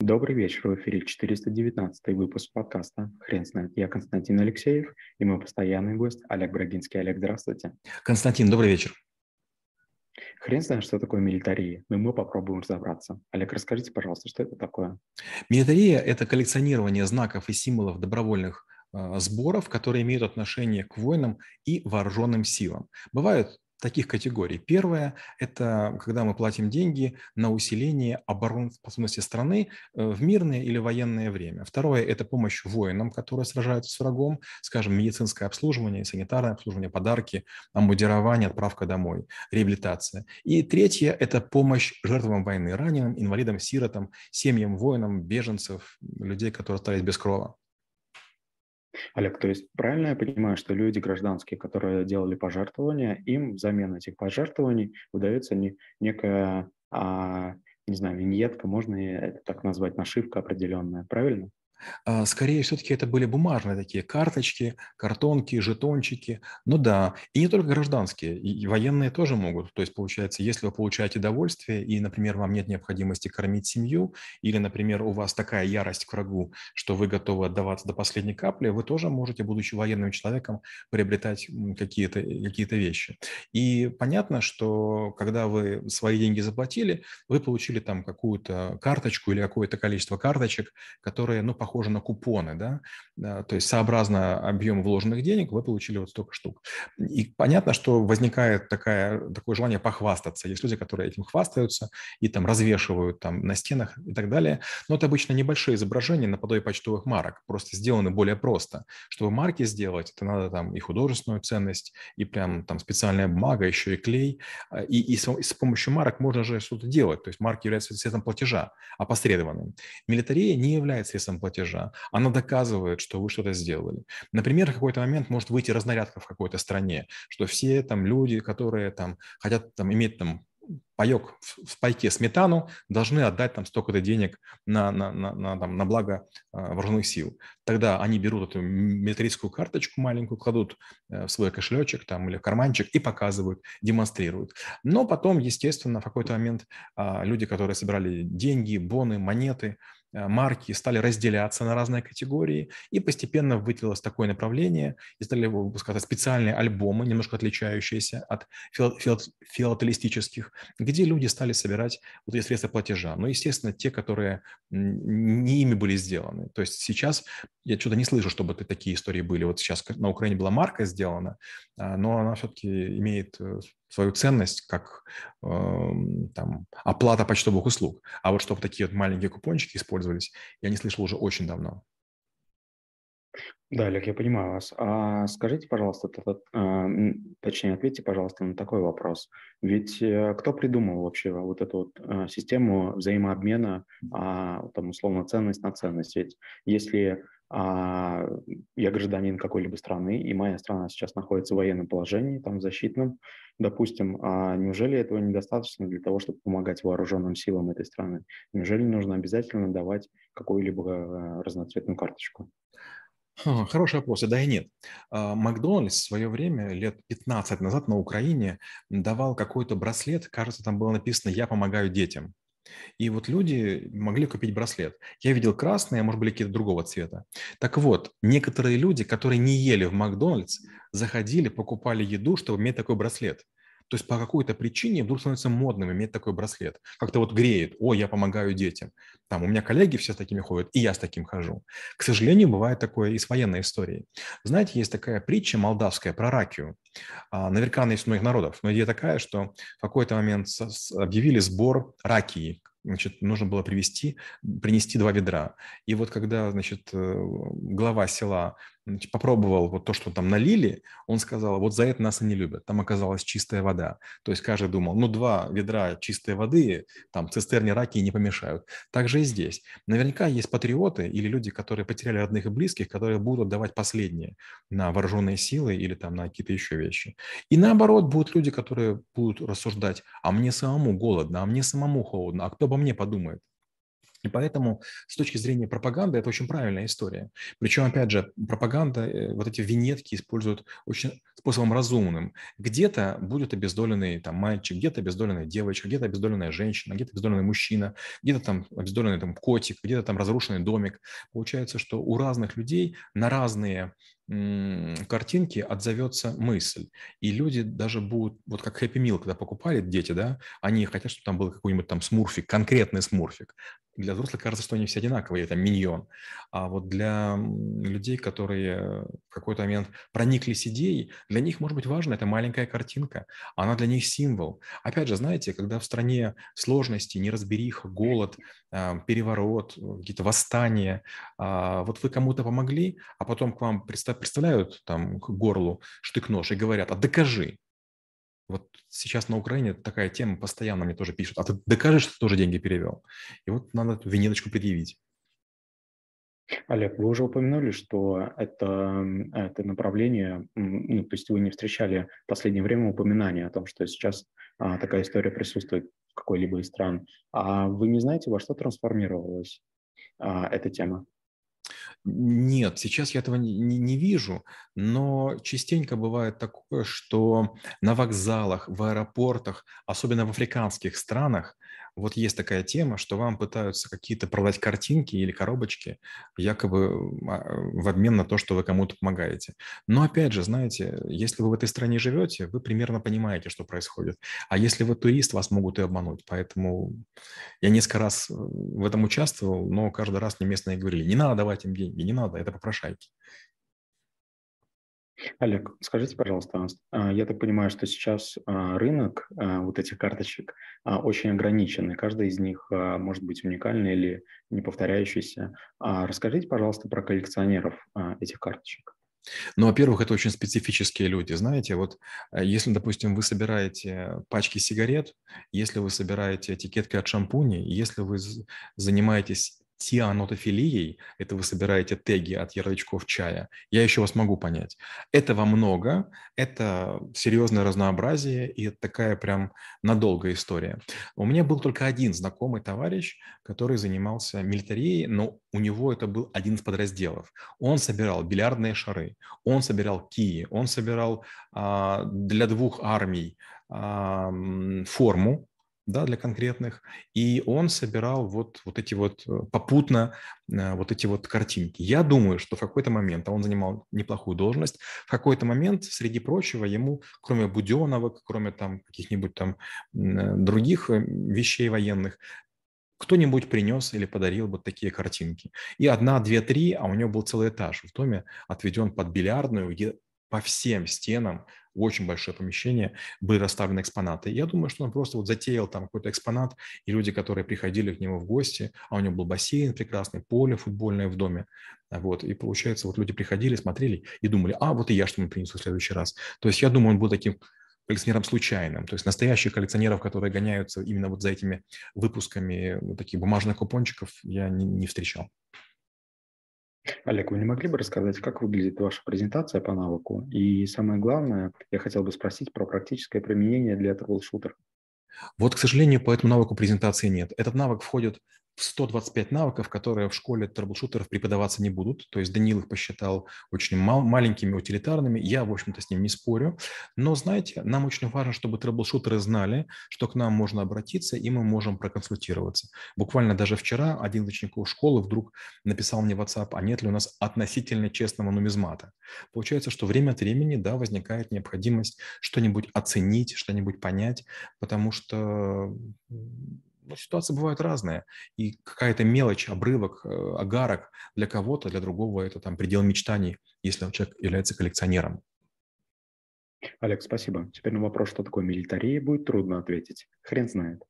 Добрый вечер, в эфире 419 выпуск подкаста «Хрен знает». Я Константин Алексеев и мой постоянный гость Олег Брагинский. Олег, здравствуйте. Константин, добрый вечер. Хрен знает, что такое милитария, но мы попробуем разобраться. Олег, расскажите, пожалуйста, что это такое? Милитария – это коллекционирование знаков и символов добровольных э, сборов, которые имеют отношение к воинам и вооруженным силам. Бывают таких категорий. Первое – это когда мы платим деньги на усиление обороноспособности страны э, в мирное или военное время. Второе – это помощь воинам, которые сражаются с врагом, скажем, медицинское обслуживание, санитарное обслуживание, подарки, амбудирование, отправка домой, реабилитация. И третье – это помощь жертвам войны, раненым, инвалидам, сиротам, семьям воинам, беженцев, людей, которые остались без крова. Олег, то есть правильно я понимаю, что люди гражданские, которые делали пожертвования, им взамен этих пожертвований выдается не, некая, а, не знаю, виньетка, можно это так назвать, нашивка определенная, правильно? А, скорее, все-таки это были бумажные такие карточки, картонки, жетончики. Ну да, и не только гражданские, и военные тоже могут. То есть, получается, если вы получаете удовольствие, и, например, вам нет необходимости кормить семью, или, например, у вас такая ярость к врагу, что вы готовы отдаваться до последней капли, вы тоже можете, будучи военным человеком, приобретать какие-то какие вещи. И понятно, что когда вы свои деньги заплатили, вы получили там какую-то карточку или какое-то количество карточек, которые, ну, похоже на купоны, да, то есть сообразно объему вложенных денег вы получили вот столько штук. И понятно, что возникает такая, такое желание похвастаться. Есть люди, которые этим хвастаются и там развешивают там на стенах и так далее. Но это обычно небольшие изображения наподобие почтовых марок, просто сделаны более просто. Чтобы марки сделать, это надо там и художественную ценность, и прям там специальная бумага, еще и клей. А, и, и, с, и с помощью марок можно же что-то делать. То есть марки являются средством платежа, опосредованным. Милитария не является средством платежа платежа, она доказывает, что вы что-то сделали. Например, в какой-то момент может выйти разнарядка в какой-то стране, что все там люди, которые там хотят там иметь там паек в пайке сметану, должны отдать там столько-то денег на, на, на, на, там, на благо э, вооруженных сил. Тогда они берут эту метрическую карточку маленькую, кладут э, в свой кошелечек там, или в карманчик и показывают, демонстрируют. Но потом, естественно, в какой-то момент э, люди, которые собирали деньги, боны, монеты, марки стали разделяться на разные категории, и постепенно выделилось такое направление, и стали выпускаться специальные альбомы, немножко отличающиеся от филателистических, где люди стали собирать вот эти средства платежа. Но, естественно, те, которые не ими были сделаны. То есть сейчас я что-то не слышу, чтобы такие истории были. Вот сейчас на Украине была марка сделана, а, но она все-таки имеет э, свою ценность как э, там, оплата почтовых услуг. А вот чтобы такие вот маленькие купончики использовались, я не слышал уже очень давно. Да, Олег, я понимаю вас. А скажите, пожалуйста, а, точнее, ответьте, пожалуйста, на такой вопрос. Ведь э, кто придумал вообще вот эту вот а, систему взаимообмена, а, там, условно, ценность на ценность? Ведь если а, я гражданин какой-либо страны, и моя страна сейчас находится в военном положении, там, защитном, допустим, а неужели этого недостаточно для того, чтобы помогать вооруженным силам этой страны? Неужели нужно обязательно давать какую-либо э, разноцветную карточку? Хороший вопрос, и да и нет. А, Макдональдс в свое время, лет 15 назад на Украине, давал какой-то браслет, кажется, там было написано «Я помогаю детям». И вот люди могли купить браслет. Я видел красный, а может быть какие-то другого цвета. Так вот, некоторые люди, которые не ели в Макдональдс, заходили, покупали еду, чтобы иметь такой браслет. То есть по какой-то причине вдруг становится модным иметь такой браслет. Как-то вот греет, о, я помогаю детям. Там у меня коллеги все с такими ходят, и я с таким хожу. К сожалению, бывает такое и с военной историей. Знаете, есть такая притча молдавская про ракию. А, наверняка она есть у многих народов, но идея такая, что в какой-то момент объявили сбор ракии, значит, нужно было привести, принести два ведра. И вот когда, значит, э, глава села попробовал вот то, что там налили, он сказал, вот за это нас и не любят. Там оказалась чистая вода. То есть каждый думал, ну, два ведра чистой воды, там, цистерни раки не помешают. Так же и здесь. Наверняка есть патриоты или люди, которые потеряли родных и близких, которые будут давать последнее на вооруженные силы или там на какие-то еще вещи. И наоборот, будут люди, которые будут рассуждать, а мне самому голодно, а мне самому холодно, а кто обо мне подумает? И поэтому с точки зрения пропаганды это очень правильная история. Причем, опять же, пропаганда, э, вот эти винетки используют очень способом разумным. Где-то будет обездоленный там, мальчик, где-то обездоленная девочка, где-то обездоленная женщина, где-то обездоленный мужчина, где-то там обездоленный там, котик, где-то там разрушенный домик. Получается, что у разных людей на разные картинки отзовется мысль. И люди даже будут, вот как Happy Meal, когда покупали дети, да, они хотят, чтобы там был какой-нибудь там смурфик, конкретный смурфик. Для взрослых кажется, что они все одинаковые, это миньон. А вот для людей, которые в какой-то момент прониклись идеей, для них, может быть, важна эта маленькая картинка. Она для них символ. Опять же, знаете, когда в стране сложности, неразбериха, голод, а, переворот, какие-то восстания, а, вот вы кому-то помогли, а потом к вам представляют там к горлу штык-нож и говорят, а докажи. Вот сейчас на Украине такая тема постоянно мне тоже пишут. А ты докажешь, что ты тоже деньги перевел? И вот надо эту винеточку предъявить. Олег, вы уже упомянули, что это, это направление, ну, то есть вы не встречали в последнее время упоминания о том, что сейчас а, такая история присутствует в какой-либо из стран. А вы не знаете, во что трансформировалась а, эта тема? Нет, сейчас я этого не, не вижу, но частенько бывает такое, что на вокзалах, в аэропортах, особенно в африканских странах, вот есть такая тема, что вам пытаются какие-то продать картинки или коробочки, якобы а, в обмен на то, что вы кому-то помогаете. Но опять же, знаете, если вы в этой стране живете, вы примерно понимаете, что происходит. А если вы турист, вас могут и обмануть. Поэтому я несколько раз в этом участвовал, но каждый раз мне местные говорили, не надо давать им деньги, не надо, это попрошайки. Олег, скажите, пожалуйста, а, я так понимаю, что сейчас а, рынок а, вот этих карточек очень ограничен, и каждая из них может быть уникальной или не повторяющейся. Расскажите, пожалуйста, про коллекционеров этих карточек. Ну, во-первых, это очень специфические люди. Знаете, вот если, допустим, вы собираете пачки сигарет, если вы собираете этикетки от шампуней, если вы занимаетесь тианотофилией, это вы собираете теги от ярлычков чая, я еще вас могу понять. Этого много, это серьезное разнообразие, и это такая прям надолгая история. У меня был только один знакомый товарищ, который занимался милитарией, но у него это был один из подразделов. Он собирал бильярдные шары, он собирал кии, он собирал а, для двух армий а, форму, да, для конкретных, и он собирал вот, вот эти вот э, попутно э, вот эти вот картинки. Я думаю, что в какой-то момент, а он занимал неплохую должность, в какой-то момент, среди прочего, ему, кроме буденовок, кроме там каких-нибудь там э, других вещей военных, кто-нибудь принес или подарил вот такие картинки. И одна, две, три, а у него был целый этаж в доме отведен под бильярдную, где по всем стенам очень большое помещение, были расставлены экспонаты. Я думаю, что он просто вот затеял там какой-то экспонат, и люди, которые приходили к нему в гости, а у него был бассейн прекрасный, поле футбольное в доме, вот, и получается, вот люди приходили, смотрели и думали, а, вот и я что-нибудь принесу в следующий раз. То есть я думаю, он был таким коллекционером случайным. То есть настоящих коллекционеров, которые гоняются именно вот за этими выпусками вот таких бумажных купончиков, я не, не встречал. Олег, вы не могли бы рассказать, как выглядит ваша презентация по навыку? И самое главное, я хотел бы спросить про практическое применение для трэбл-шутера. Вот, к сожалению, по этому навыку презентации нет. Этот навык входит 125 навыков, которые в школе трэблшутеров преподаваться не будут. То есть Данил их посчитал очень мал- маленькими, утилитарными. Я, в общем-то, с ним не спорю. Но, знаете, нам очень важно, чтобы трэблшутеры знали, что к нам можно обратиться, и мы можем проконсультироваться. Буквально даже вчера один из учеников школы вдруг написал мне в WhatsApp, а нет ли у нас относительно честного нумизмата. Получается, что время от времени, да, возникает необходимость что-нибудь оценить, что-нибудь понять, потому что но ситуации бывают разные. И какая-то мелочь, обрывок, э, агарок для кого-то, для другого это там предел мечтаний, если человек является коллекционером. Олег, спасибо. Теперь на вопрос, что такое милитария, будет трудно ответить. Хрен знает.